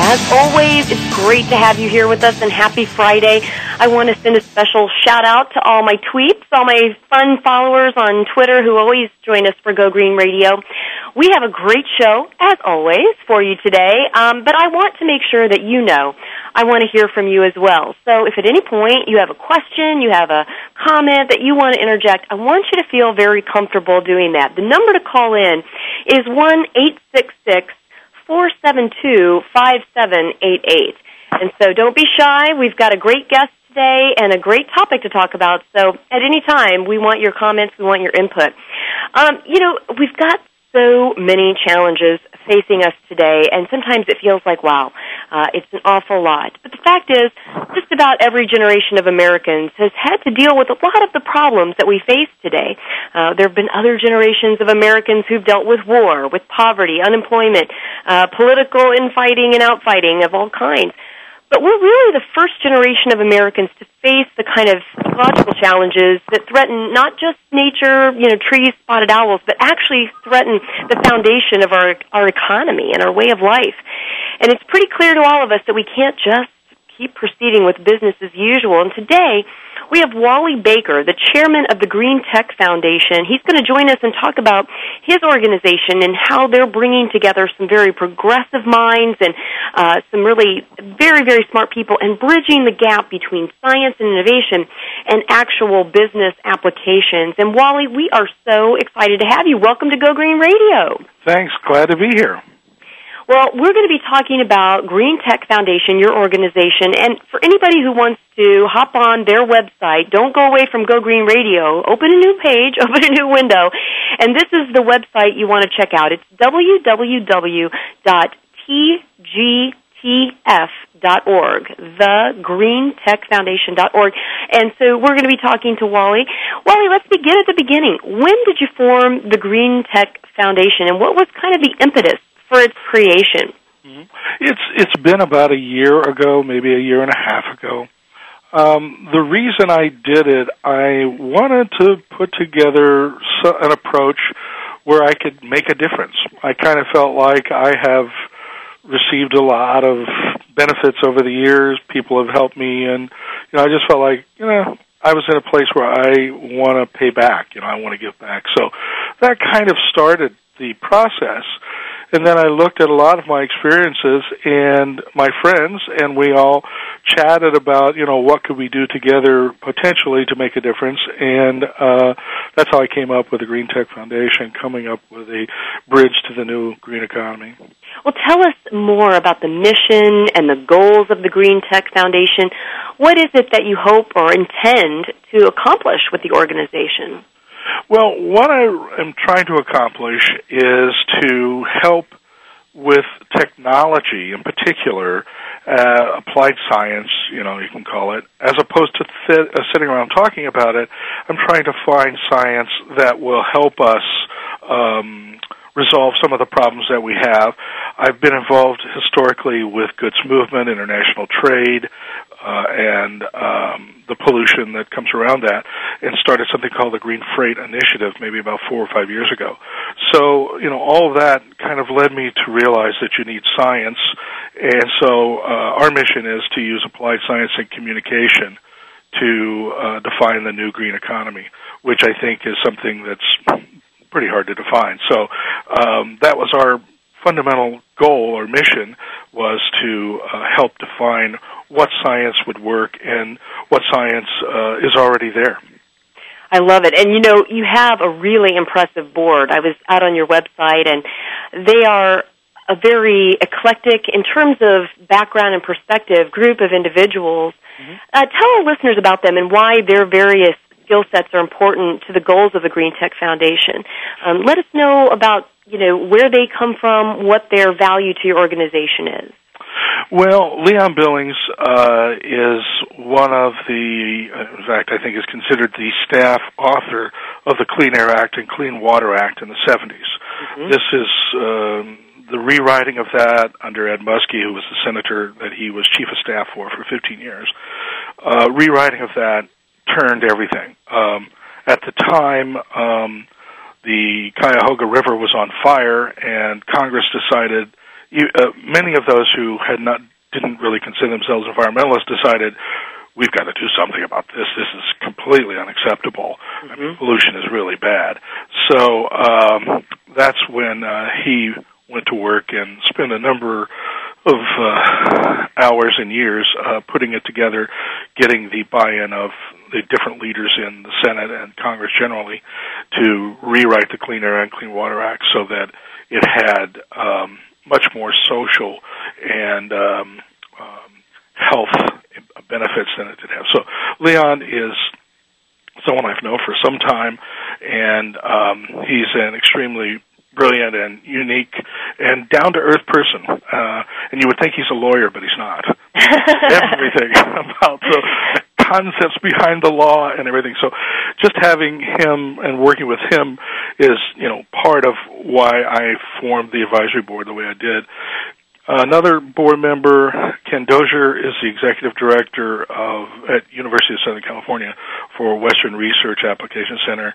As always, it's great to have you here with us, and happy Friday. I want to send a special shout out to all my tweets, all my fun followers on Twitter who always join us for Go Green Radio. We have a great show, as always, for you today, um, but I want to make sure that you know I want to hear from you as well. So if at any point you have a question, you have a comment that you want to interject, I want you to feel very comfortable doing that. The number to call in is one eight six six four seven two five seven eight eight. And so don't be shy. We've got a great guest today and a great topic to talk about. So at any time, we want your comments, we want your input. Um, you know, we've got so many challenges facing us today, and sometimes it feels like, wow, uh, it's an awful lot. But the fact is, just about every generation of Americans has had to deal with a lot of the problems that we face today. Uh, there have been other generations of Americans who've dealt with war, with poverty, unemployment, uh, political infighting and outfighting of all kinds. But we're really the first generation of Americans to face the kind of ecological challenges that threaten not just nature, you know, trees, spotted owls, but actually threaten the foundation of our, our economy and our way of life. And it's pretty clear to all of us that we can't just keep proceeding with business as usual. And today, we have Wally Baker, the chairman of the Green Tech Foundation. He's going to join us and talk about his organization and how they're bringing together some very progressive minds and uh, some really very, very smart people and bridging the gap between science and innovation and actual business applications. And Wally, we are so excited to have you. Welcome to Go Green Radio. Thanks. Glad to be here. Well, we're going to be talking about Green Tech Foundation, your organization, and for anybody who wants to hop on their website, don't go away from Go Green Radio. Open a new page, open a new window, and this is the website you want to check out. It's www.tgtf.org, thegreentechfoundation.org. And so we're going to be talking to Wally. Wally, let's begin at the beginning. When did you form the Green Tech Foundation, and what was kind of the impetus for its creation? Mm-hmm. It's it's been about a year ago, maybe a year and a half ago. Um, the reason I did it, I wanted to put together an approach where I could make a difference. I kind of felt like I have received a lot of benefits over the years. People have helped me, and you know, I just felt like you know I was in a place where I want to pay back. You know, I want to give back. So that kind of started the process. And then I looked at a lot of my experiences and my friends, and we all chatted about, you know, what could we do together potentially to make a difference. And uh, that's how I came up with the Green Tech Foundation, coming up with a bridge to the new green economy. Well, tell us more about the mission and the goals of the Green Tech Foundation. What is it that you hope or intend to accomplish with the organization? Well, what I am trying to accomplish is to help with technology in particular, uh, applied science, you know, you can call it, as opposed to th- uh, sitting around talking about it. I'm trying to find science that will help us um, resolve some of the problems that we have. I've been involved historically with goods movement, international trade, uh, and um, the pollution that comes around that, and started something called the Green Freight Initiative maybe about four or five years ago. So, you know, all of that kind of led me to realize that you need science, and so uh, our mission is to use applied science and communication to uh, define the new green economy, which I think is something that's pretty hard to define. So um, that was our fundamental goal or mission was to uh, help define what science would work and what science uh, is already there. I love it. And you know, you have a really impressive board. I was out on your website and they are a very eclectic in terms of background and perspective group of individuals. Mm-hmm. Uh, tell our listeners about them and why their various skill sets are important to the goals of the Green Tech Foundation. Um, let us know about you know where they come from, what their value to your organization is. Well, Leon Billings uh, is one of the, in fact, I think is considered the staff author of the Clean Air Act and Clean Water Act in the 70s. Mm-hmm. This is um, the rewriting of that under Ed Muskie, who was the senator that he was chief of staff for for 15 years. Uh, rewriting of that turned everything. Um, at the time, um, the Cuyahoga River was on fire, and Congress decided. Uh, many of those who had not didn't really consider themselves environmentalists decided we've got to do something about this. This is completely unacceptable. Mm-hmm. I mean, pollution is really bad. So um, that's when uh, he went to work and spent a number of uh, hours and years uh, putting it together, getting the buy-in of the different leaders in the Senate and Congress generally to rewrite the Clean Air and Clean Water Act so that it had um, much more social and um, um, health benefits than it did have. So Leon is someone I've known for some time, and um, he's an extremely brilliant and unique and down to earth person. Uh, and you would think he's a lawyer, but he's not. Everything about the concepts behind the law and everything. So just having him and working with him is, you know, part of why I formed the advisory board the way I did. Another board member, Ken Dozier, is the executive director of at University of Southern California for Western Research Application Center.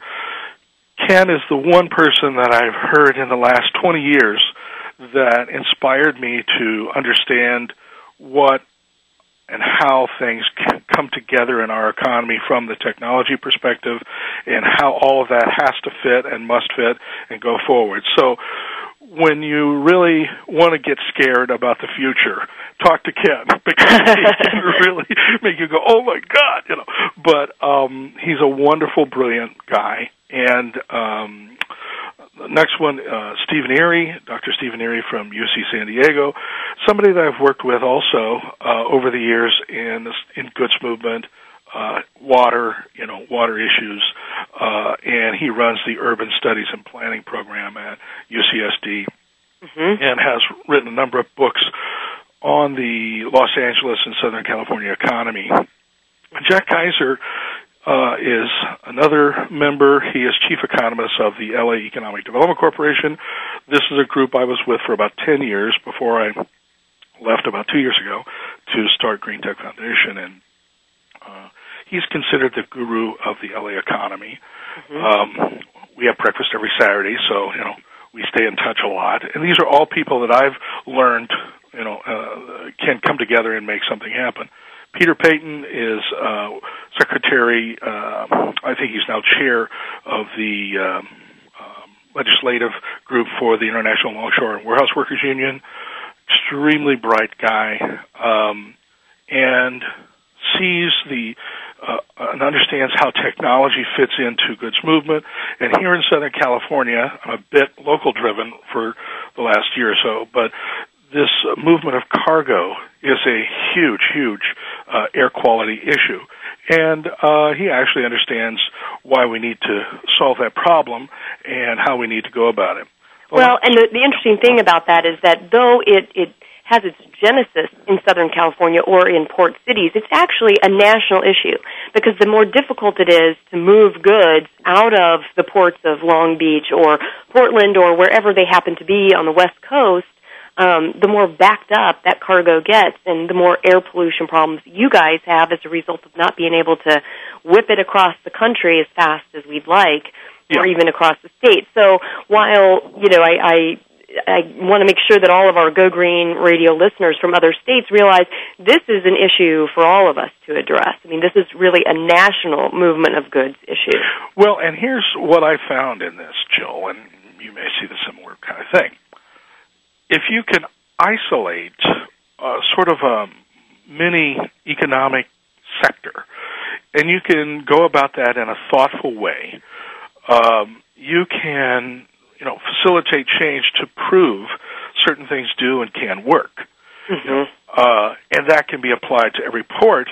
Ken is the one person that I've heard in the last 20 years that inspired me to understand what and how things come together in our economy from the technology perspective and how all of that has to fit and must fit and go forward. So when you really want to get scared about the future, talk to Ken because he can really make you go, "Oh my God!" You know. But um, he's a wonderful, brilliant guy, and um, the next one, uh, Steven Erie, Dr. Steven Erie from UC San Diego, somebody that I've worked with also uh, over the years in in Goods Movement, uh, water, you know, water issues, uh, and he runs the Urban Studies and Planning program at UCSD, mm-hmm. and has written a number of books on the Los Angeles and Southern California economy. Jack Kaiser uh, is another member. He is chief economist of the LA Economic Development Corporation. This is a group I was with for about 10 years before I left about two years ago to start Green Tech Foundation. And uh, he's considered the guru of the LA economy. Mm-hmm. Um, we have breakfast every Saturday, so, you know, we stay in touch a lot. And these are all people that I've learned, you know, uh, can come together and make something happen. Peter Peyton is uh, secretary. Uh, I think he's now chair of the um, um, legislative group for the International Longshore and Warehouse Workers Union. Extremely bright guy, um, and sees the uh, and understands how technology fits into goods movement. And here in Southern California, I'm a bit local driven for the last year or so, but this movement of cargo is a huge, huge uh, air quality issue. And uh, he actually understands why we need to solve that problem and how we need to go about it. Well, and the, the interesting thing about that is that though it, it has its genesis in Southern California or in port cities, it's actually a national issue because the more difficult it is to move goods out of the ports of Long Beach or Portland or wherever they happen to be on the West Coast, um, the more backed up that cargo gets and the more air pollution problems you guys have as a result of not being able to whip it across the country as fast as we'd like yeah. or even across the state. So while, you know, I, I I want to make sure that all of our Go Green radio listeners from other states realize this is an issue for all of us to address. I mean, this is really a national movement of goods issue. Well, and here's what I found in this, Jill, and you may see the similar kind of thing if you can isolate uh, sort of a mini economic sector, and you can go about that in a thoughtful way, um, you can you know facilitate change to prove certain things do and can work. Mm-hmm. Uh, and that can be applied to every port.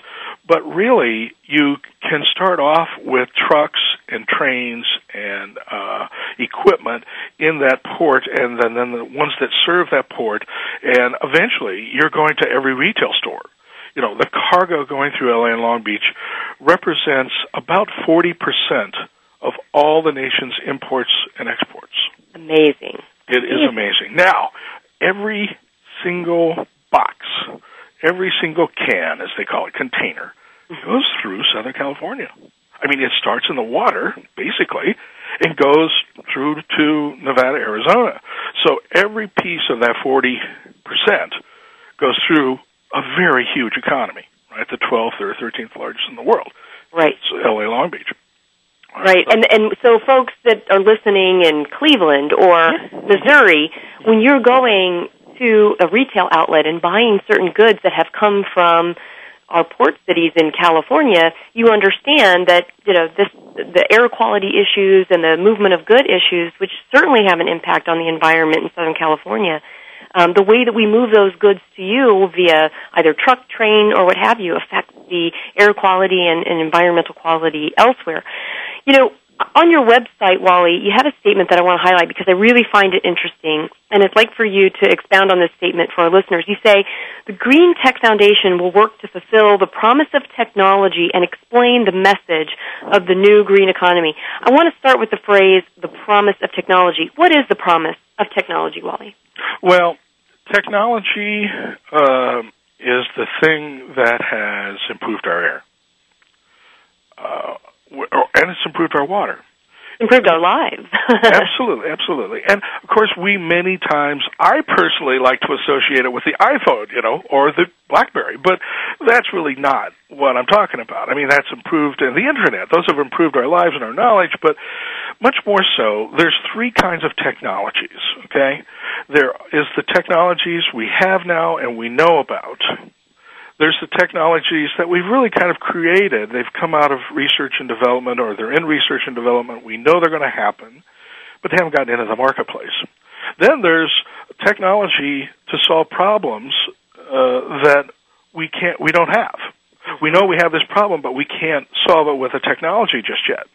But really, you can start off with trucks and trains and uh, equipment in that port, and then, then the ones that serve that port, and eventually you're going to every retail store. You know, the cargo going through LA and Long Beach represents about 40% of all the nation's imports and exports. Amazing. It is amazing. Now, every single box, every single can, as they call it, container, mm-hmm. goes through Southern California. I mean, it starts in the water, basically, and goes through to Nevada, Arizona. So every piece of that 40% goes through a very huge economy, right? The 12th or 13th largest in the world. Right. So LA Long Beach. Right, and and so folks that are listening in Cleveland or Missouri, when you're going to a retail outlet and buying certain goods that have come from our port cities in California, you understand that you know this the air quality issues and the movement of good issues, which certainly have an impact on the environment in Southern California. Um, the way that we move those goods to you via either truck, train, or what have you affects the air quality and, and environmental quality elsewhere. You know, on your website, Wally, you have a statement that I want to highlight because I really find it interesting, and I'd like for you to expound on this statement for our listeners. You say, the Green Tech Foundation will work to fulfill the promise of technology and explain the message of the new green economy. I want to start with the phrase, the promise of technology. What is the promise of technology, Wally? Well, technology uh, is the thing that has improved our air. Uh, and it's improved our water. Improved our lives. absolutely, absolutely. And of course, we many times, I personally like to associate it with the iPhone, you know, or the BlackBerry, but that's really not what I'm talking about. I mean, that's improved, and the internet, those have improved our lives and our knowledge, but much more so, there's three kinds of technologies, okay? There is the technologies we have now and we know about there's the technologies that we've really kind of created. They've come out of research and development, or they're in research and development. We know they're going to happen, but they haven't gotten into the marketplace. Then there's technology to solve problems uh, that we can't, we don't have. We know we have this problem, but we can't solve it with a technology just yet.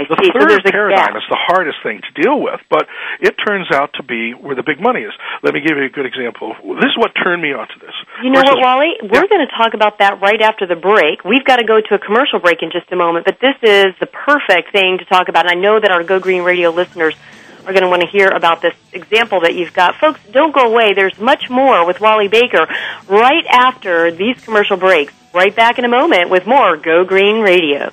I the see. third so paradigm is the hardest thing to deal with, but it turns out to be where the big money is. Let me give you a good example. This is what turned me onto this. You know what, Wally? We're going to talk about that right after the break. We've got to go to a commercial break in just a moment, but this is the perfect thing to talk about. And I know that our Go Green Radio listeners are going to want to hear about this example that you've got. Folks, don't go away. There's much more with Wally Baker right after these commercial breaks. Right back in a moment with more Go Green Radio.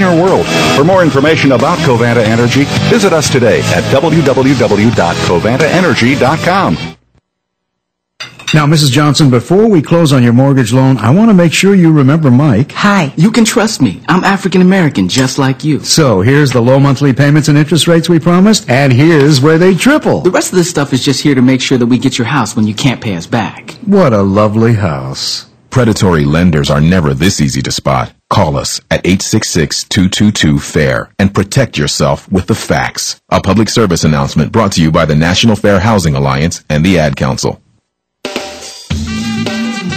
cleaner world. For more information about Covanta Energy, visit us today at www.covantaenergy.com. Now, Mrs. Johnson, before we close on your mortgage loan, I want to make sure you remember Mike. Hi, you can trust me. I'm African American, just like you. So, here's the low monthly payments and interest rates we promised, and here's where they triple. The rest of this stuff is just here to make sure that we get your house when you can't pay us back. What a lovely house. Predatory lenders are never this easy to spot. Call us at 866-222-FAIR and protect yourself with the facts. A public service announcement brought to you by the National Fair Housing Alliance and the Ad Council.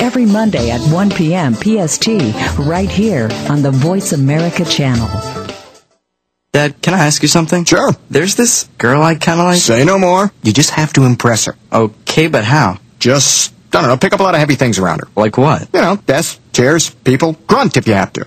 every Monday at 1 p.m. PST, right here on the Voice America channel. Dad, can I ask you something? Sure. There's this girl I kind of like. Say no more. You just have to impress her. Okay, but how? Just, I don't know, pick up a lot of heavy things around her. Like what? You know, desks, chairs, people. Grunt if you have to.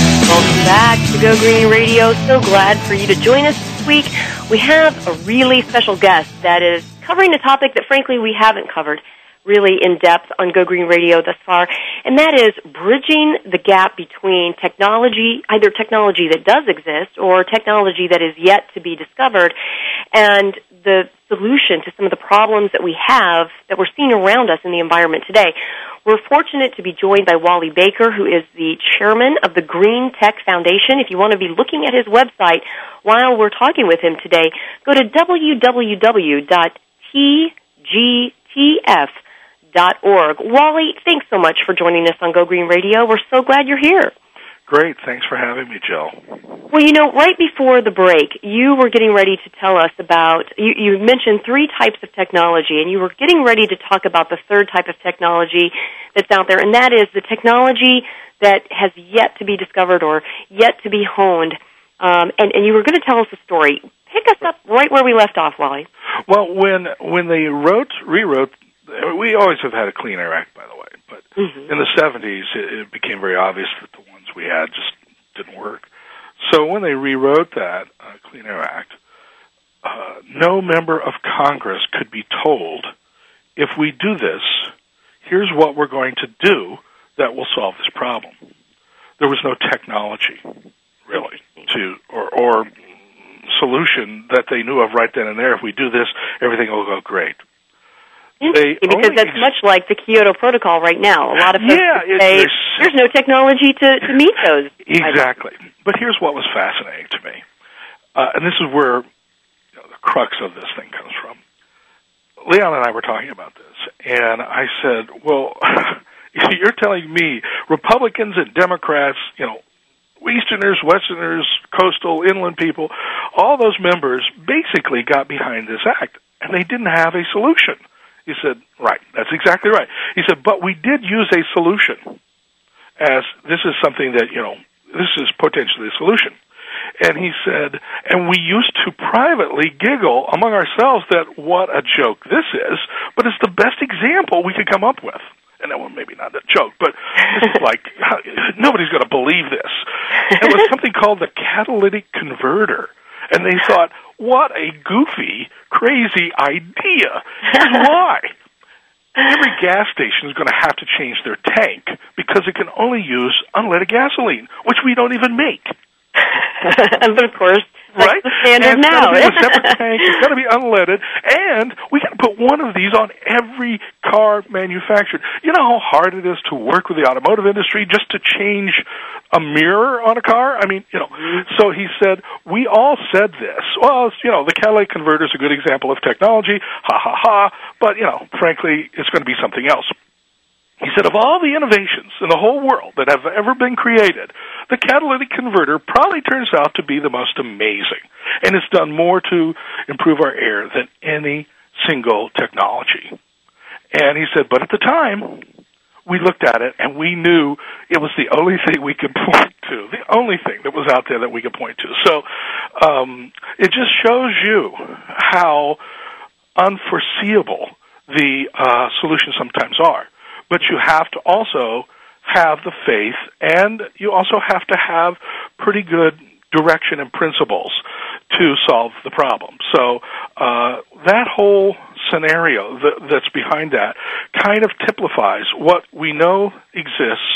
Welcome back to Go Green Radio. So glad for you to join us this week. We have a really special guest that is covering a topic that, frankly, we haven't covered really in depth on Go Green Radio thus far, and that is bridging the gap between technology, either technology that does exist or technology that is yet to be discovered, and the solution to some of the problems that we have that we're seeing around us in the environment today. We're fortunate to be joined by Wally Baker, who is the chairman of the Green Tech Foundation. If you want to be looking at his website while we're talking with him today, go to www.tgtf.org. Wally, thanks so much for joining us on Go Green Radio. We're so glad you're here. Great. Thanks for having me, Jill. Well, you know, right before the break, you were getting ready to tell us about, you, you mentioned three types of technology, and you were getting ready to talk about the third type of technology that's out there, and that is the technology that has yet to be discovered or yet to be honed. Um, and, and you were going to tell us a story. Pick us up right where we left off, Wally. Well, when when they wrote rewrote, we always have had a Clean Air Act, by the way, but Mm-hmm. in the '70s it, it became very obvious that the ones we had just didn't work. So when they rewrote that uh, Clean Air Act, uh, no member of Congress could be told, if we do this, here's what we're going to do that will solve this problem. There was no technology, really, to or, or solution that they knew of right then and there. If we do this, everything will go great. They because that's much like the Kyoto Protocol right now. A lot of folks Yeah, say there's- there's no technology to, to meet those. Exactly. But here's what was fascinating to me, uh, and this is where you know, the crux of this thing comes from. Leon and I were talking about this, and I said, "Well, you're telling me Republicans and Democrats, you know, Easterners, Westerners, coastal, inland people, all those members basically got behind this act, and they didn't have a solution." He said, "Right, that's exactly right." He said, "But we did use a solution." as this is something that, you know, this is potentially a solution. And he said, and we used to privately giggle among ourselves that what a joke this is, but it's the best example we could come up with. And that one maybe not a joke, but this is like nobody's going to believe this. It was something called the catalytic converter, and they thought, what a goofy, crazy idea. Here's why. every gas station is going to have to change their tank because it can only use unleaded gasoline, which we don't even make. but of course, right? the standard and it's now. Gotta be a separate tank. It's got to be unleaded, and we can put one of these on every car manufactured. You know how hard it is to work with the automotive industry just to change a mirror on a car. I mean, you know. Mm-hmm. So he said, we all said this. Well, you know, the catalytic converter is a good example of technology. Ha ha ha. But you know, frankly, it's going to be something else. He said, of all the innovations in the whole world that have ever been created, the catalytic converter probably turns out to be the most amazing. And it's done more to improve our air than any single technology. And he said, but at the time, we looked at it and we knew it was the only thing we could point to, the only thing that was out there that we could point to. So um, it just shows you how unforeseeable the uh, solutions sometimes are but you have to also have the faith and you also have to have pretty good direction and principles to solve the problem. So uh, that whole scenario that, that's behind that kind of typifies what we know exists,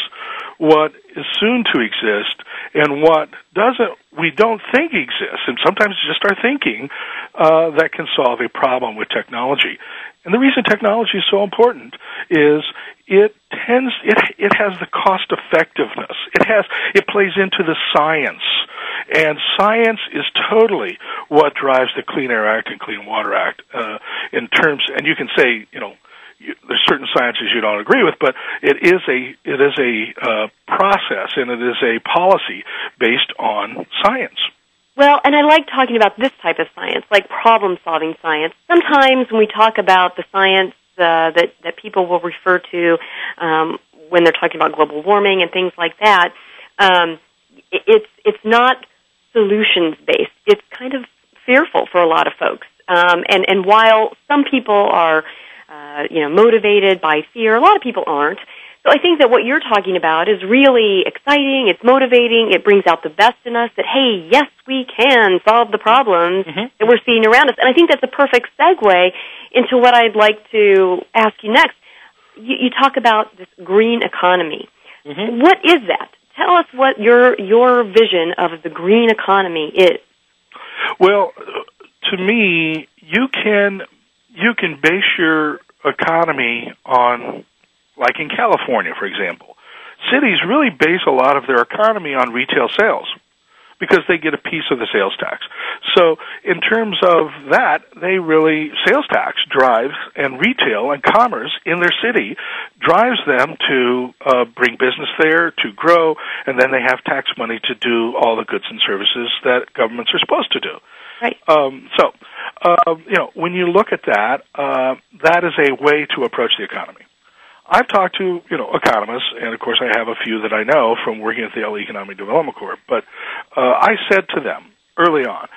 what is soon to exist, and what doesn't we don't think exists. And sometimes it's just our thinking uh, that can solve a problem with technology. And the reason technology is so important is it tends it it has the cost effectiveness. It has it plays into the science. And science is totally what drives the Clean Air Act and Clean Water Act uh, in terms and you can say, you know, you, there's certain sciences you don't agree with, but it is a it is a uh, process and it is a policy based on science. Well, and I like talking about this type of science, like problem solving science. Sometimes when we talk about the science uh, that that people will refer to um, when they're talking about global warming and things like that, um, it, it's it's not solutions based. It's kind of fearful for a lot of folks. Um, and and while some people are uh, you know motivated by fear, a lot of people aren't. So I think that what you're talking about is really exciting, it's motivating, it brings out the best in us that, hey, yes, we can solve the problems Mm-hmm. that we're seeing around us. And I think that's a perfect segue into what I'd like to ask you next. You, you talk about this green economy. Mm-hmm. What is that? Tell us what your your vision of the green economy is. Well, to me, you can you can base your economy on like in California, for example. Cities really base a lot of their economy on retail sales because they get a piece of the sales tax. So, in terms of that, they really sales tax drives and retail and commerce in their city drives them to uh, bring business there, to grow, and then they have tax money to do all the goods and services that governments are supposed to do. Right. Um, so, uh, you know, when you look at that, uh, that is a way to approach the economy. I've talked to you know economists, and of course I have a few that I know from working at the LA Economic Development Corp. But uh, I said to them early on,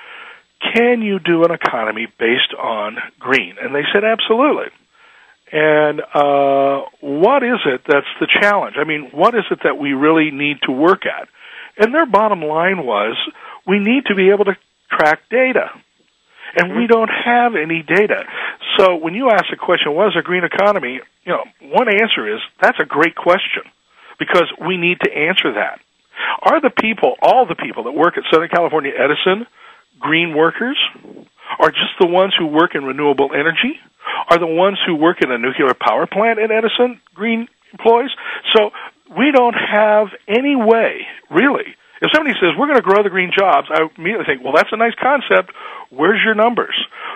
"Can you do an economy based on green?" And they said, "Absolutely." And uh, what is it that's the challenge? I mean, what is it that we really need to work at? And their bottom line was, we need to be able to track data and we mm-hmm. don't have any data. So when you ask the question, what is a green economy? You know, one answer is that's a great question because we need to answer that. Are the people, all the people that work at Southern California Edison, green workers? Are just the ones who work in renewable energy? Are the ones who work in a nuclear power plant at Edison green employees? So we don't have any way, really. If somebody says we're going to grow the green jobs, I immediately think, well, that's a nice concept. Where's your numbers?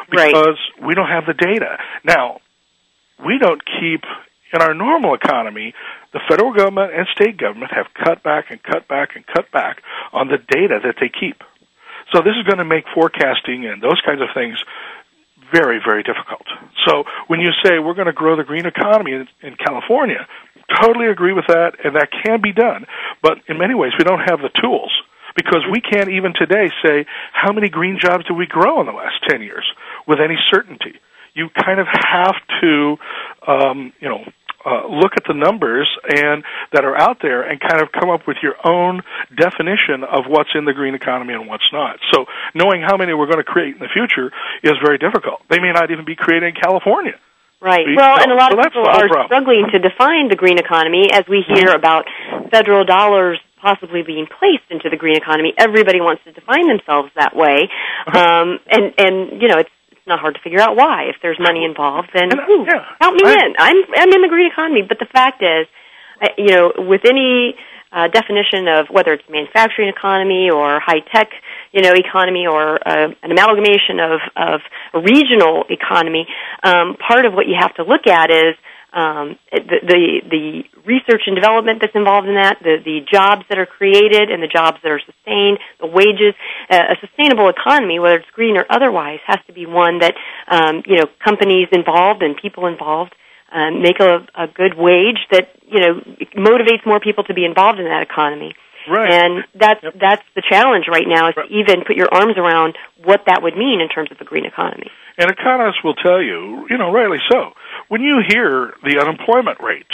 Because we don't have the data. Now, we don't keep in our normal economy. The federal government and state government have cut back and cut back and cut back on the data that they keep. So this is going to make forecasting and those kinds of things very, very difficult. So when you say we're going to grow the green economy in, in California, totally agree with that, and that can be done. But in many ways, we don't have the tools because we can't even today say how many green jobs did we grow in the last 10 years with any certainty. You kind of have to, um, you know, uh, look at the numbers and that are out there and kind of come up with your own definition of what's in the green economy and what's not. So knowing how many we're going to create in the future is very difficult. They may not even be created in California Right. See? Well, So- and a lot so of people are problem. struggling to define the green economy as we hear about federal dollars possibly being placed into the green economy. Everybody wants to define themselves that way. Uh-huh. Um, and, and, you know, it's, it's not hard to figure out why. If there's money involved, then ooh, count me in. I'm, I'm in the green economy. But the fact is, I, you know, with any uh, definition of whether it's manufacturing economy or high tech, you know, economy or uh, an amalgamation of, of a regional economy, um, part of what you have to look at is um, the, the the research and development that's involved in that, the the jobs that are created and the jobs that are sustained, the wages. Uh, a sustainable economy, whether it's green or otherwise, has to be one that um, you know companies involved and people involved um, make a, a good wage that you know motivates more people to be involved in that economy. Right. And that's that's the challenge right now is to even put your arms around what that would mean in terms of a green economy. And economists will tell you, you know, rightly so, when you hear the unemployment rate,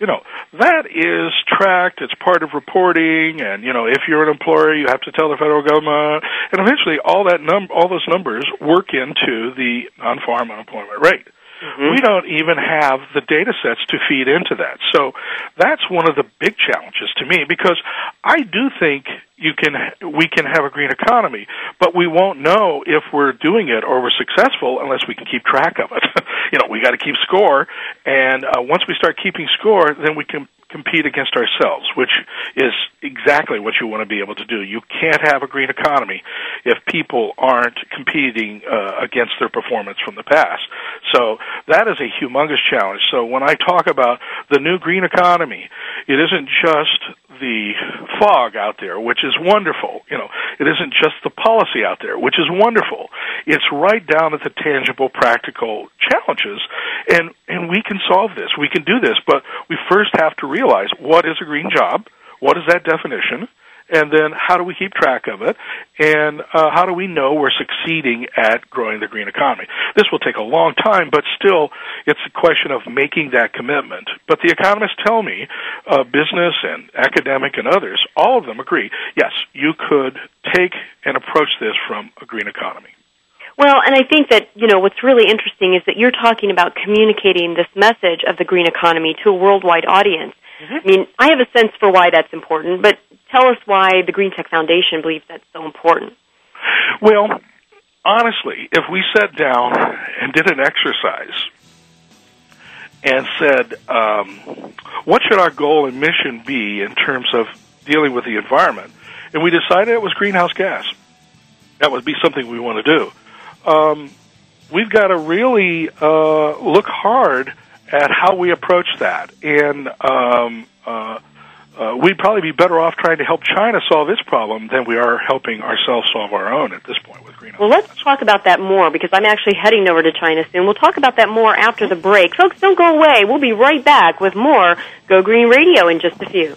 you know, that is tracked, it's part of reporting, and, you know, if you're an employer, you have to tell the federal government, and eventually all that num- all those numbers work into the non-farm unemployment rate. Mm-hmm. We don't even have the data sets to feed into that. So that's one of the big challenges to me because I do think you can we can have a green economy, but we won't know if we're doing it or we're successful unless we can keep track of it. you know, we got to keep score, and uh, once we start keeping score, then we can compete against ourselves, which is exactly what you want to be able to do. You can't have a green economy if people aren't competing uh, against their performance from the past. So that is a humongous challenge. So when I talk about the new green economy, it isn't just the fog out there, which is wonderful. You know, it isn't just the policy out there, which is wonderful. It's right down at the tangible, practical challenges, and and we can solve this. We can do this, but we first have to realize what is a green job, what is that definition, and then how do we keep track of it, and uh, how do we know we're succeeding at growing the green economy? This will take a long time, but still, it's a question of making that commitment. But the economists tell me, uh, business and academic and others, all of them agree. Yes, you could take and approach this from a green economy. Well, and I think that, you know, what's really interesting is that you're talking about communicating this message of the green economy to a worldwide audience. I mean, I have a sense for why that's important, but tell us why the Green Tech Foundation believes that's so important. Well, honestly, if we sat down and did an exercise and said, um, what should our goal and mission be in terms of dealing with the environment, and we decided it was greenhouse gas, that would be something we want to do. Um, we've got to really uh, look hard at how we approach that, and um, uh, uh, we'd probably be better off trying to help China solve its problem than we are helping ourselves solve our own at this point with greenhouse. Well, let's talk about that more because I'm actually heading over to China soon. We'll talk about that more after the break. Folks, don't go away. We'll be right back with more Go Green Radio in just a few.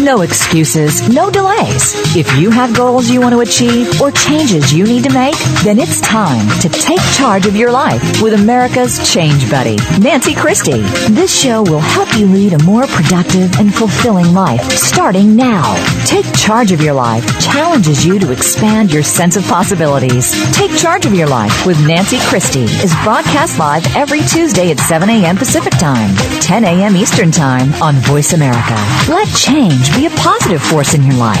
No excuses, no delays. If you have goals you want to achieve or changes you need to make, then it's time to take charge of your life with America's Change Buddy, Nancy Christie. This show will help you lead a more productive and fulfilling life starting now. Take charge of your life challenges you to expand your sense of possibilities. Take charge of your life with Nancy Christie is broadcast live every Tuesday at 7 a.m. Pacific Time, 10 a.m. Eastern Time on Voice America. Let change be a positive force in your life.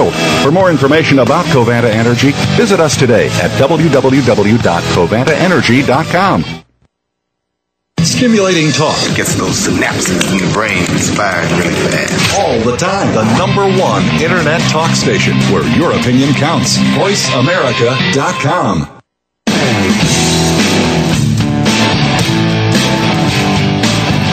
For more information about Covanta Energy, visit us today at www.covantaenergy.com. Stimulating talk. Gets those synapses in the brain firing really fast. All the time. The number one internet talk station where your opinion counts. VoiceAmerica.com.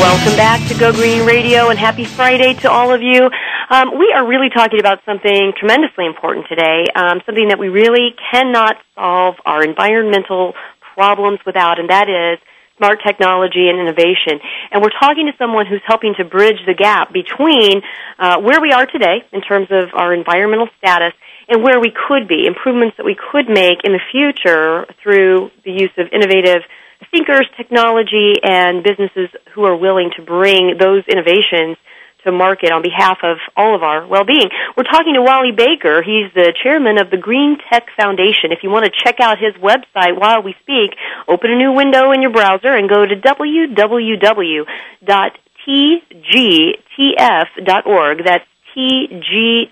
Welcome back to Go Green Radio and happy Friday to all of you. Um, we are really talking about something tremendously important today, um, something that we really cannot solve our environmental problems without, and that is smart technology and innovation. And we're talking to someone who's helping to bridge the gap between uh, where we are today in terms of our environmental status and where we could be, improvements that we could make in the future through the use of innovative thinkers, technology, and businesses who are willing to bring those innovations to market on behalf of all of our well-being. We're talking to Wally Baker. He's the chairman of the Green Tech Foundation. If you want to check out his website while we speak, open a new window in your browser and go to www.tgtf.org. That's tgtf.org.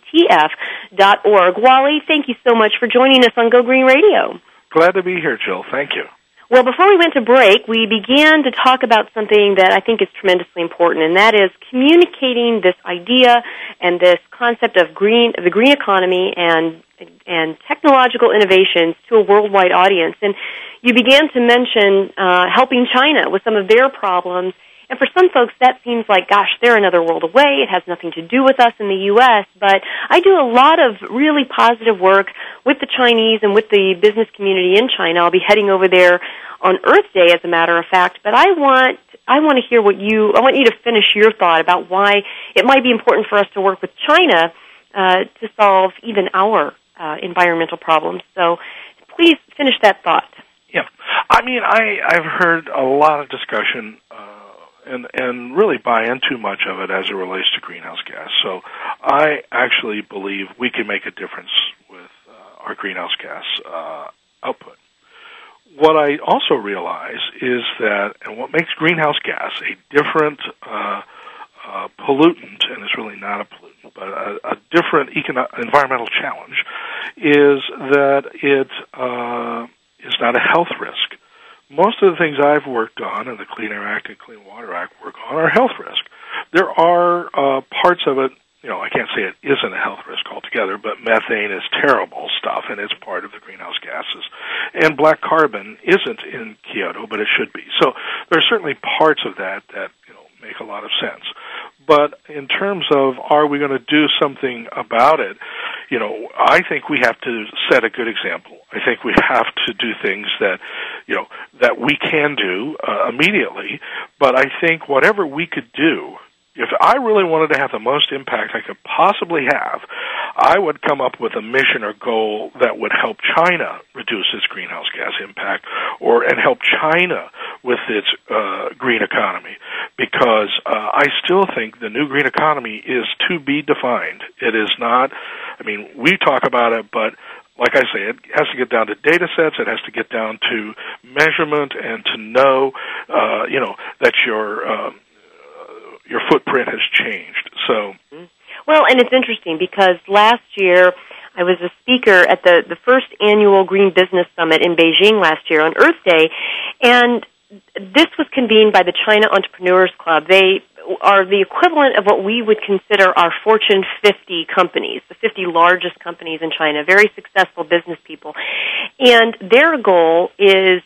Wally, thank you so much for joining us on Go Green Radio. Glad to be here, Jill. Thank you. Well, before we went to break, we began to talk about something that I think is tremendously important, and that is communicating this idea and this concept of green, the green economy and and technological innovations to a worldwide audience. And you began to mention uh, helping China with some of their problems. And for some folks, that seems like, gosh, they're another world away. It has nothing to do with us in the U.S. But I do a lot of really positive work with the Chinese and with the business community in China. I'll be heading over there on Earth Day, as a matter of fact. But I want I want to hear what you I want you to finish your thought about why it might be important for us to work with China uh, to solve even our uh, environmental problems. So please finish that thought. Yeah, I mean, I I've heard a lot of discussion. Uh, and and really buy into much of it as it relates to greenhouse gas. So I actually believe we can make a difference with uh, our greenhouse gas uh, output what I also realize is that, and what makes greenhouse gas a different uh, uh, pollutant, and it's really not a pollutant, but a, a different econo- environmental challenge, is that it uh, is not a health risk. Most of the things I've worked on, and the Clean Air Act and Clean Water Act work on, are health risk. There are uh, parts of it you know, I can't say it isn't a health risk altogether, but methane is terrible stuff, and it's part of the greenhouse gases. And black carbon isn't in Kyoto, but it should be. So there are certainly parts of that that you know make a lot of sense. But in terms of are we going to do something about it, you know, I think we have to set a good example. I think we have to do things that, you know, that we can do uh, immediately. But I think whatever we could do if I really wanted to have the most impact I could possibly have, I would come up with a mission or goal that would help China reduce its greenhouse gas impact, or and help China with its uh, green economy. Because uh, I still think the new green economy is to be defined. It is not. I mean, we talk about it, but like I say, it has to get down to data sets. It has to get down to measurement and to know, uh, you know, that your um, your footprint has changed. So, well, and it's interesting because last year I was a speaker at the the first annual Green Business Summit in Beijing last year on Earth Day, and this was convened by the China Entrepreneurs Club. They are the equivalent of what we would consider our Fortune 50 companies, the 50 largest companies in China, very successful business people. And their goal is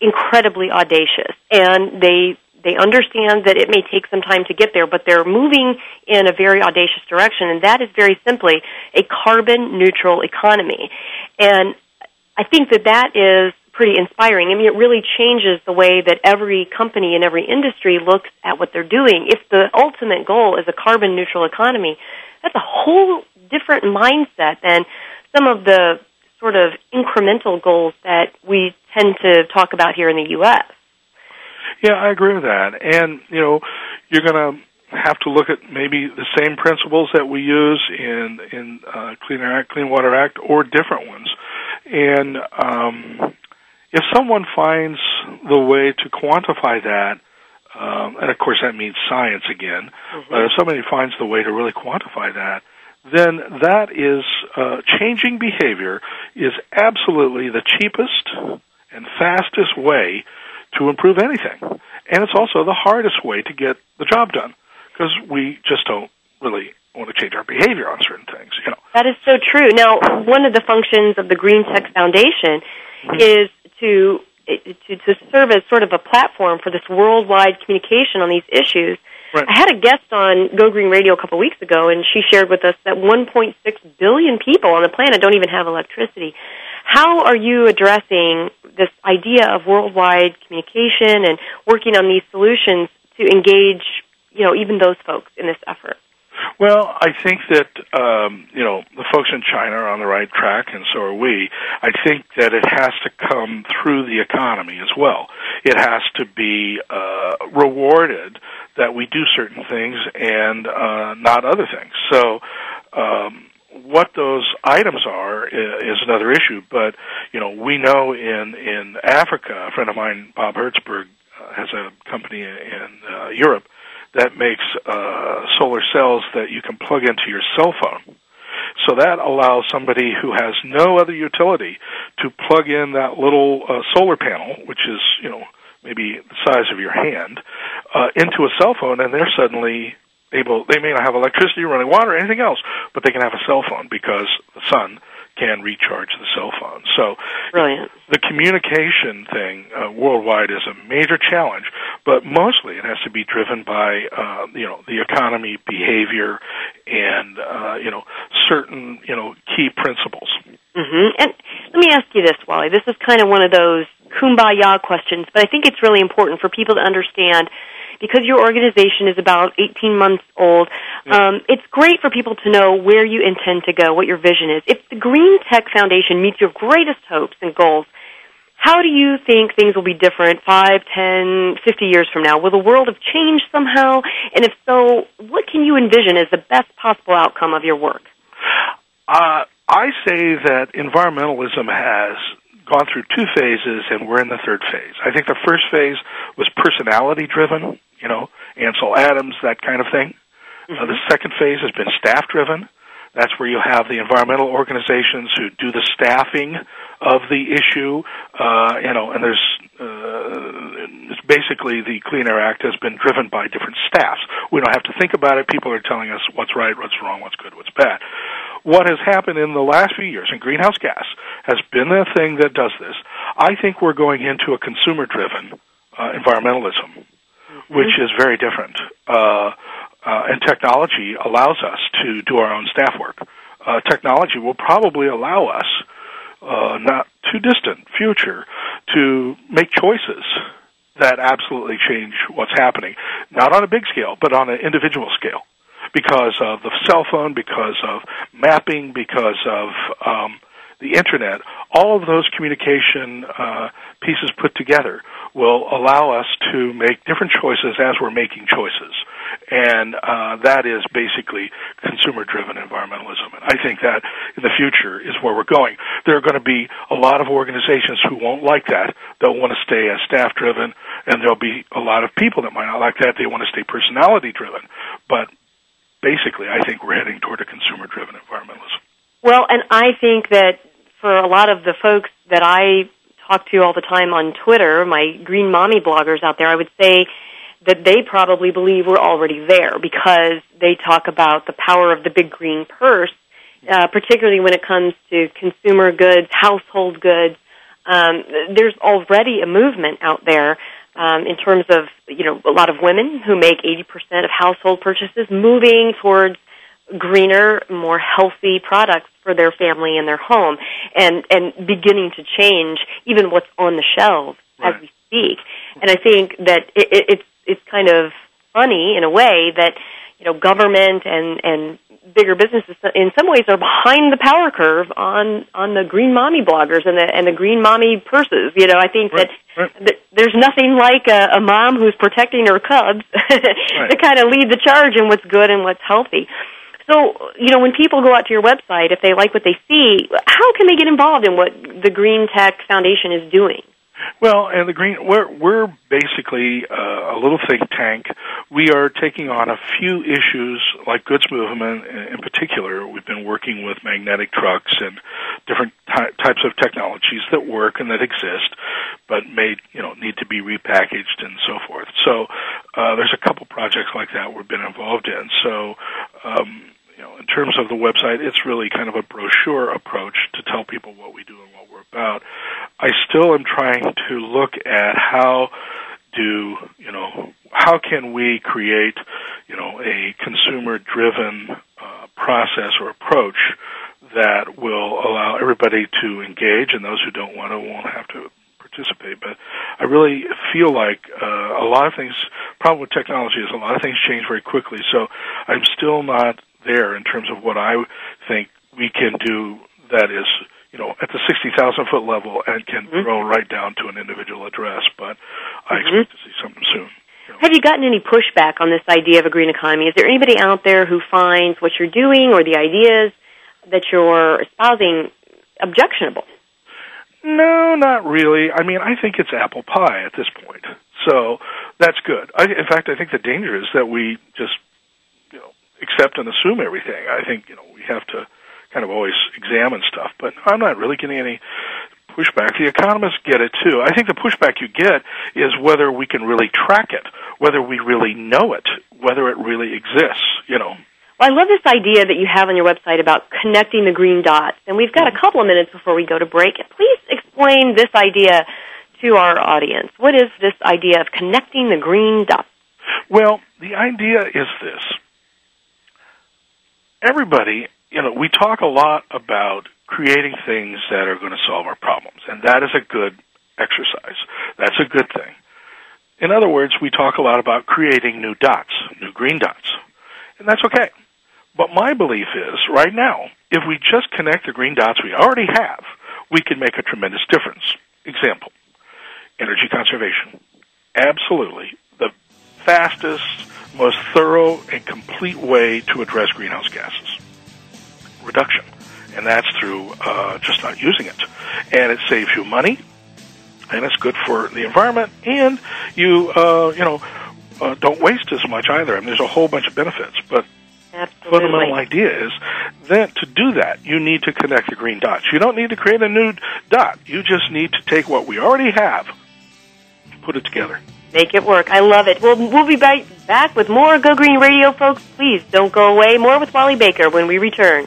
incredibly audacious. And they they understand that it may take some time to get there, but they're moving in a very audacious direction, and that is very simply a carbon neutral economy. And I think that that is pretty inspiring. I mean, it really changes the way that every company and every industry looks at what they're doing. If the ultimate goal is a carbon neutral economy, that's a whole different mindset than some of the sort of incremental goals that we tend to talk about here in the U.S. Yeah, I agree with that. And, you know, you're going to have to look at maybe the same principles that we use in in uh, Clean Air Act, Clean Water Act, or different ones. And um, if someone finds the way to quantify that, um, and of course that means science again, Mm-hmm. but if somebody finds the way to really quantify that, then that is uh, changing behavior is absolutely the cheapest and fastest way to improve anything, and it's also the hardest way to get the job done because we just don't really want to change our behavior on certain things. You know, That is so true. Now, one of the functions of the Green Tech Foundation Mm-hmm. is to, to to serve as sort of a platform for this worldwide communication on these issues. Right. I had a guest on Go Green Radio a couple of weeks ago, and she shared with us that 1.6 billion people on the planet don't even have electricity. How are you addressing this idea of worldwide communication and working on these solutions to engage, you know, even those folks in this effort? Well, I think that um, you know the folks in China are on the right track, and so are we. I think that it has to come through the economy as well. It has to be uh, rewarded that we do certain things and uh, not other things. So. Um, what those items are is another issue, but you know we know in in Africa, a friend of mine, Bob Hertzberg, uh, has a company in uh, Europe that makes uh, solar cells that you can plug into your cell phone. So that allows somebody who has no other utility to plug in that little uh, solar panel, which is you know maybe the size of your hand, uh, into a cell phone, and they're suddenly able. They may not have electricity, running water, anything else, but they can have a cell phone because the sun can recharge the cell phone. So Brilliant. the communication thing uh, worldwide is a major challenge, but mostly it has to be driven by uh, you know the economy, behavior, and uh, you know certain you know key principles. hmm And let me ask you this, Wally. This is kind of one of those kumbaya questions, but I think it's really important for people to understand because your organization is about 18 months old. Um, it's great for people to know where you intend to go, what your vision is. If the Green Tech Foundation meets your greatest hopes and goals, how do you think things will be different five, ten, fifty years from now? Will the world have changed somehow? And if so, what can you envision as the best possible outcome of your work? Uh, I say that environmentalism has gone through two phases, and we're in the third phase. I think the first phase was personality driven, you know, Ansel Adams, that kind of thing. Uh, the second phase has been staff driven. That's where you have the environmental organizations who do the staffing of the issue, uh, you know, and there's uh, it's basically the Clean Air Act has been driven by different staffs. We don't have to think about it. People are telling us what's right, what's wrong, what's good, what's bad. What has happened in the last few years in greenhouse gas has been the thing that does this. I think we're going into a consumer driven uh, environmentalism, which is very different. Uh, uh, and technology allows us to do our own staff work. Uh, technology will probably allow us, uh, not too distant future, to make choices that absolutely change what's happening, not on a big scale, but on an individual scale, because of the cell phone, because of mapping, because of um, the internet. All of those communication uh, pieces put together will allow us to make different choices as we're making choices and uh, that is basically consumer-driven environmentalism. And I think that in the future is where we're going. There are going to be a lot of organizations who won't like that. They'll want to stay as staff-driven, and there'll be a lot of people that might not like that. They want to stay personality-driven. But basically, I think we're heading toward a consumer-driven environmentalism. Well, and I think that for a lot of the folks that I talk to all the time on Twitter, my green mommy bloggers out there, I would say that they probably believe we're already there because they talk about the power of the big green purse, uh, particularly when it comes to consumer goods, household goods. Um, there's already a movement out there um, in terms of you know a lot of women who make 80% of household purchases moving towards greener, more healthy products for their family and their home, and and beginning to change even what's on the shelves Right. as we speak. And I think that it, it, it's it's kind of funny in a way that you know government and and bigger businesses in some ways are behind the power curve on on the green mommy bloggers and the and the green mommy purses. You know, I think that, that there's nothing like a, a mom who's protecting her cubs to kind of lead the charge in what's good and what's healthy. So, you know, when people go out to your website, if they like what they see, how can they get involved in what the Green Tech Foundation is doing? Well, and the green, we're we're basically uh, a little think tank. We are taking on a few issues like goods movement in particular. We've been working with magnetic trucks and different ty- types of technologies that work and that exist, but may you know need to be repackaged and so forth. So uh, there's a couple projects like that we've been involved in. So. Um, you know, in terms of the website, it's really kind of a brochure approach to tell people what we do and what we're about. I still am trying to look at how do you know how can we create you know a consumer driven uh, process or approach that will allow everybody to engage and those who don't want to won't have to participate. But i really feel like uh, a lot of things problem with technology is a lot of things change very quickly. So i'm still not there in terms of what i think we can do that is you know, at the 60,000 foot level and can mm-hmm. grow right down to an individual address, but I mm-hmm. expect to see something soon. Have you gotten any pushback on this idea of a green economy? Is there anybody out there who finds what you're doing or the ideas that you're espousing objectionable? No, not really. I mean, I think it's apple pie at this point. So that's good. I, in fact, I think the danger is that we just, you know, accept and assume everything. I think, you know, we have to kind of always examine stuff, but I'm not really getting any pushback. The economists get it too. I think the pushback you get is whether we can really track it, whether we really know it, whether it really exists, you know. Well, I love this idea that you have on your website about connecting the green dots. And we've got a couple of minutes before we go to break. Please explain this idea to our audience. What is this idea of connecting the green dots? Well, the idea is this. Everybody, you know, we talk a lot about creating things that are going to solve our problems, and that is a good exercise. That's a good thing. In other words, we talk a lot about creating new dots, new green dots, and that's okay. But my belief is, right now, if we just connect the green dots we already have, we can make a tremendous difference. Example, energy conservation. Absolutely. The fastest, most thorough, and complete way to address greenhouse gases. Reduction. And that's through uh, just not using it. And it saves you money, and it's good for the environment, and you, uh, you know, uh, don't waste as much either. I mean, there's a whole bunch of benefits, but Absolutely. fundamental idea is that to do that, you need to connect the green dots. You don't need to create a new dot. You just need to take what we already have, put it together. Make it work. I love it. We'll, we'll be back, back with more Go Green Radio, folks. Please don't go away. More with Wally Baker when we return.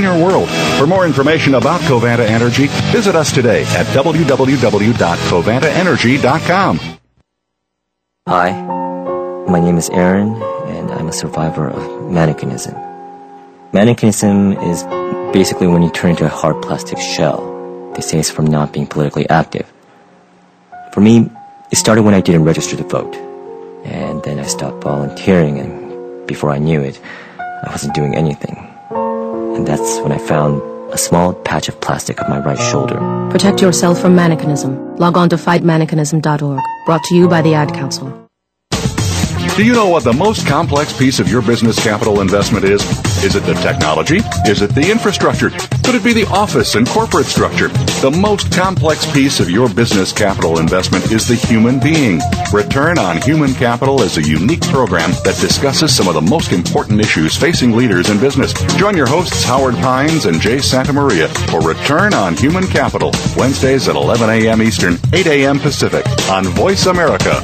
cleaner world. For more information about Covanta Energy, visit us today at www.covantaenergy.com. Hi, my name is Aaron, and I'm a survivor of mannequinism. Mannequinism is basically when you turn into a hard plastic shell. They say it's from not being politically active. For me, it started when I didn't register to vote, and then I stopped volunteering, and before I knew it, I wasn't doing anything. And that's when I found a small patch of plastic on my right shoulder. Protect yourself from mannequinism. Log on to fightmannequinism.org. Brought to you by the Ad Council. Do you know what the most complex piece of your business capital investment is? Is it the technology? Is it the infrastructure? Could it be the office and corporate structure? The most complex piece of your business capital investment is the human being. Return on Human Capital is a unique program that discusses some of the most important issues facing leaders in business. Join your hosts Howard Pines and Jay Santamaria for Return on Human Capital, Wednesdays at 11 a.m. Eastern, 8 a.m. Pacific on Voice America.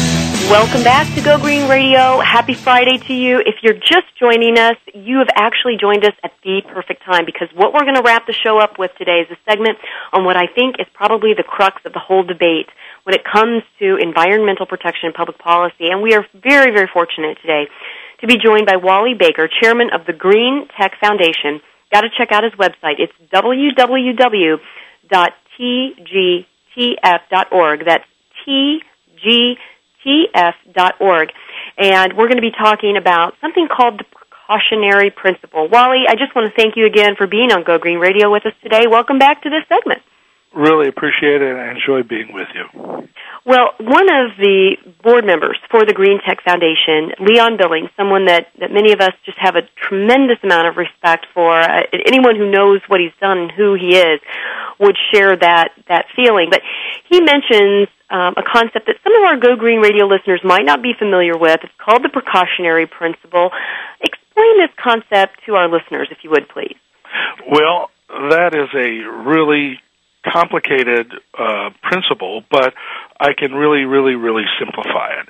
Welcome back to Go Green Radio. Happy Friday to you. If you're just joining us, you have actually joined us at the perfect time because what we're going to wrap the show up with today is a segment on what I think is probably the crux of the whole debate when it comes to environmental protection and public policy. And we are very, very fortunate today to be joined by Wally Baker, chairman of the Green Tech Foundation. Got to check out his website. It's www.tgtf.org. That's T-G tf.org. And we're going to be talking about something called the precautionary principle. Wally, I just want to thank you again for being on Go Green Radio with us today. Welcome back to this segment. Really appreciate it I enjoy being with you. Well, one of the board members for the Green Tech Foundation, Leon Billings, someone that, that many of us just have a tremendous amount of respect for, uh, anyone who knows what he's done and who he is would share that, that feeling. But he mentions um, a concept that some of our Go Green Radio listeners might not be familiar with. It's called the precautionary principle. Explain this concept to our listeners, if you would, please. Well, that is a really complicated uh, principle, but I can really, really, really simplify it.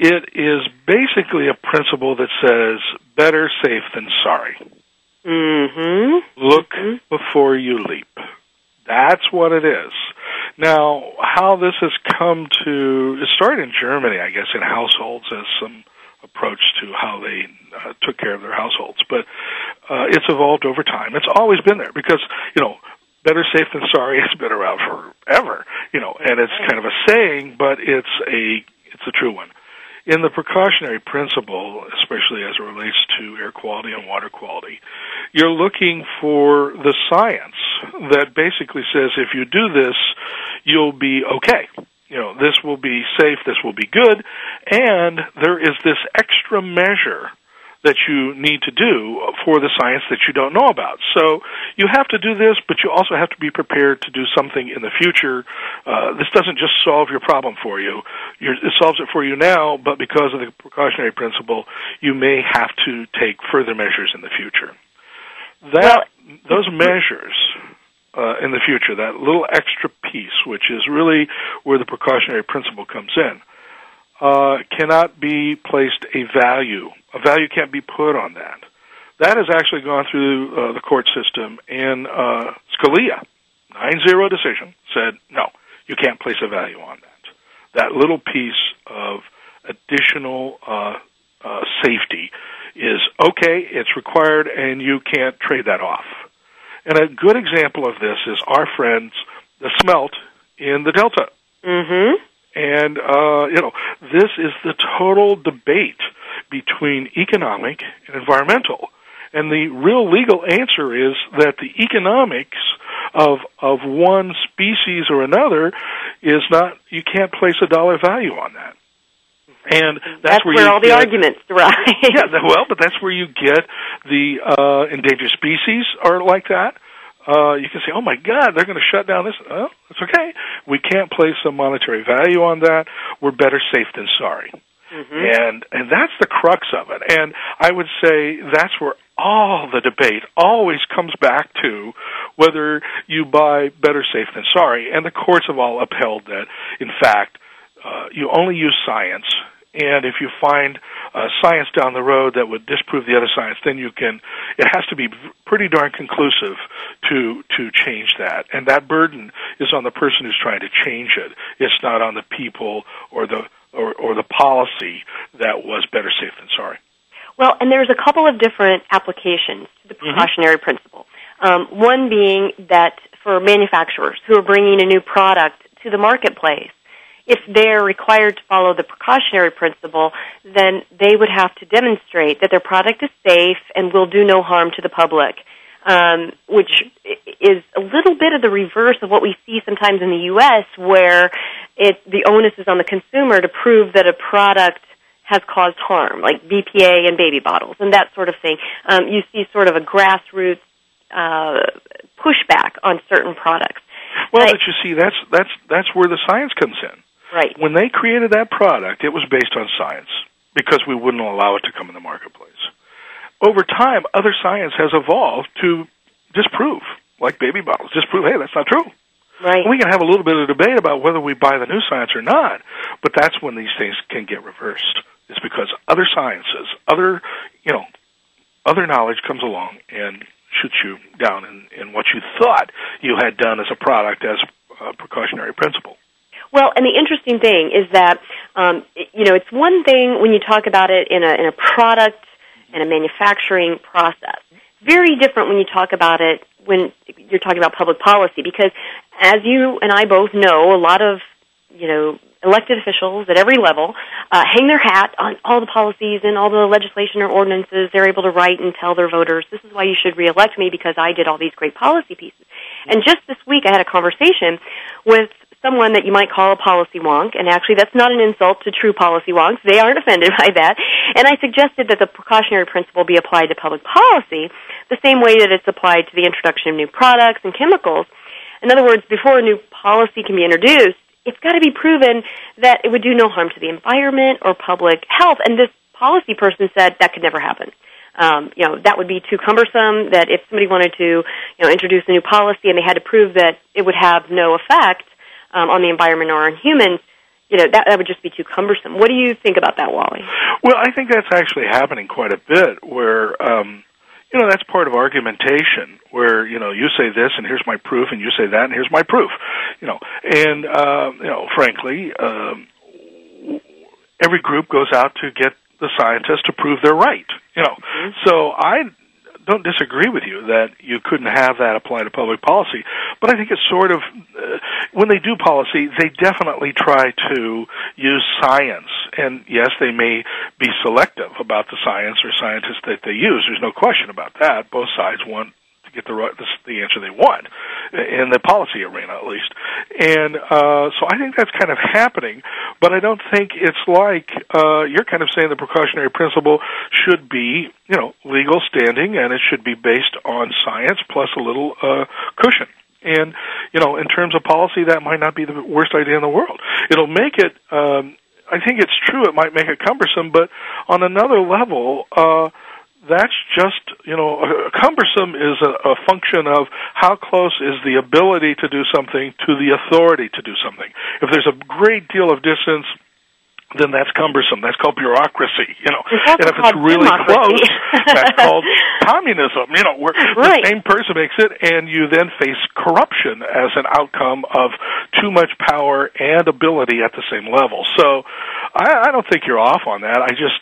It is basically a principle that says better safe than sorry. Mm-hmm. Look before you leap. That's what it is. Now, how this has come to, it started in Germany, I guess, in households as some approach to how they uh, took care of their households. But uh, it's evolved over time. It's always been there because, you know, better safe than sorry has been around forever, you know, and it's kind of a saying, but it's a, it's a true one in the precautionary principle, especially as it relates to air quality and water quality, you're looking for the science that basically says if you do this, you'll be okay. You know, this will be safe, this will be good, and there is this extra measure that you need to do for the science that you don't know about. So you have to do this, but you also have to be prepared to do something in the future. Uh, this doesn't just solve your problem for you. You're, it solves it for you now, but because of the precautionary principle, you may have to take further measures in the future. That well, those measures uh, in the future, that little extra piece, which is really where the precautionary principle comes in, uh, cannot be placed a value. A value can't be put on that. That has actually gone through uh, the court system, and uh, Scalia, 9-0 decision, said, no, you can't place a value on that. That little piece of additional uh, uh, safety is okay, it's required, and you can't trade that off. And a good example of this is our friends, the smelt in the Delta. Mm-hmm. And, uh, you know, this is the total debate between economic and environmental. And the real legal answer is that the economics of of one species or another is not you can't place a dollar value on that. And that's, that's where, where all get, the arguments rise. yeah, well, but that's where you get the uh, endangered species are like that uh, you can say, "Oh my God, they're going to shut down this." Oh, it's okay. We can't place a monetary value on that. We're better safe than sorry. Mm-hmm. And and that's the crux of it. And I would say that's where all the debate always comes back to whether you buy better safe than sorry, and the courts have all upheld that. In fact, uh, you only use science, and if you find uh, science down the road that would disprove the other science, then you can. It has to be pretty darn conclusive to to change that, and that burden is on the person who's trying to change it. It's not on the people or the or, or the policy that was better safe than sorry. Well, and there's a couple of different applications to the precautionary mm-hmm. principle. Um, one being that for manufacturers who are bringing a new product to the marketplace, if they're required to follow the precautionary principle, then they would have to demonstrate that their product is safe and will do no harm to the public. Um, which is a little bit of the reverse of what we see sometimes in the U.S., where it the onus is on the consumer to prove that a product has caused harm, like BPA and baby bottles and that sort of thing. Um, you see sort of a grassroots uh, pushback on certain products. Well, but, but you see, that's that's that's where the science comes in. Right. When they created that product, it was based on science because we wouldn't allow it to come in the marketplace. Over time, other science has evolved to disprove, like baby bottles, disprove, hey, that's not true. Right. We can have a little bit of debate about whether we buy the new science or not, but that's when these things can get reversed. It's because other sciences, other, you know, other knowledge comes along and shoots you down in, in what you thought you had done as a product as a precautionary principle. Well, and the interesting thing is that um, you know it's one thing when you talk about it in a in a product and a manufacturing process. Very different when you talk about it when you're talking about public policy because as you and I both know, a lot of you know elected officials at every level uh, hang their hat on all the policies and all the legislation or ordinances they're able to write and tell their voters, this is why you should reelect me because I did all these great policy pieces. And just this week I had a conversation with someone that you might call a policy wonk, and actually that's not an insult to true policy wonks. They aren't offended by that. And I suggested that the precautionary principle be applied to public policy the same way that it's applied to the introduction of new products and chemicals. In other words, before a new policy can be introduced, it's got to be proven that it would do no harm to the environment or public health. And this policy person said that could never happen. Um, you know, that would be too cumbersome. That if somebody wanted to, you know, introduce a new policy and they had to prove that it would have no effect um, on the environment or on humans, you know, that, that would just be too cumbersome. What do you think about that, Wally? Well, I think that's actually happening quite a bit where, um, you know, that's part of argumentation where, you know, you say this and here's my proof and you say that and here's my proof, you know, and, uh, you know, frankly, um, every group goes out to get the scientists to prove they're right, you know. Mm-hmm. So I don't disagree with you that you couldn't have that apply to public policy, but I think it's sort of uh, when they do policy, they definitely try to use science, and yes, they may be selective about the science or scientists that they use. There's no question about that. Both sides want to get the right, the, the answer they want in the policy arena, at least. And uh, so I think that's kind of happening, but I don't think it's like uh, you're kind of saying the precautionary principle should be, you know, legal standing, and it should be based on science plus a little uh, cushion. And you know, in terms of policy, that might not be the worst idea in the world. It'll make it. Um, I think it's true. It might make it cumbersome, but on another level. Uh, that's just you know cumbersome is a, a function of how close is the ability to do something to the authority to do something. If there's a great deal of distance then that's cumbersome. That's called bureaucracy, you know. and if it's really close, that's called communism, you know, where right. the same person makes it and you then face corruption as an outcome of too much power and ability at the same level. So I, I don't think you're off on that. I just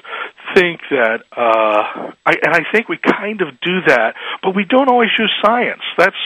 think that uh I and I think we kind of do that, but we don't always use science. That's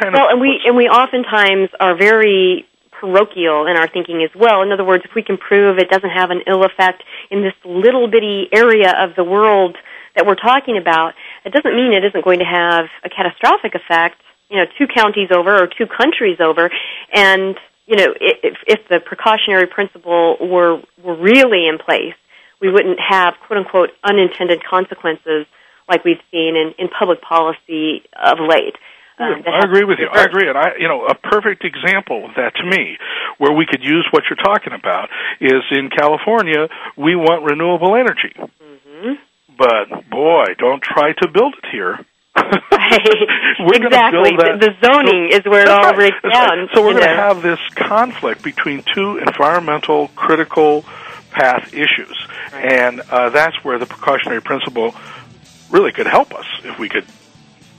kind well, of and we and we oftentimes are very parochial in our thinking as well. In other words, if we can prove it doesn't have an ill effect in this little bitty area of the world that we're talking about, it doesn't mean it isn't going to have a catastrophic effect, you know, two counties over or two countries over. And, you know, if, if the precautionary principle were, were really in place, we wouldn't have quote unquote unintended consequences like we've seen in, in public policy of late. Um, I agree with you. I agree, and I, you know, a perfect example of that to me, where we could use what you're talking about, is in California. We want renewable energy, mm-hmm. but boy, don't try to build it here. We're exactly. build that- The, the zoning is where it all right. breaks That's right. down. So we're going to have this conflict between two environmental critical path issues, and uh, that's where the precautionary principle really could help us if we could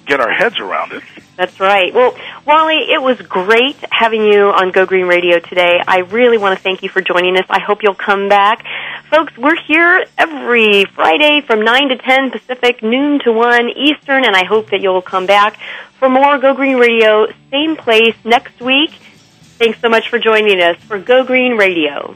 get our heads around it. That's right. Well, Wally, it was great having you on Go Green Radio today. I really want to thank you for joining us. I hope you'll come back. Folks, we're here every Friday from 9 to 10 Pacific, noon to 1 Eastern, and I hope that you'll come back for more Go Green Radio, same place next week. Thanks so much for joining us for Go Green Radio.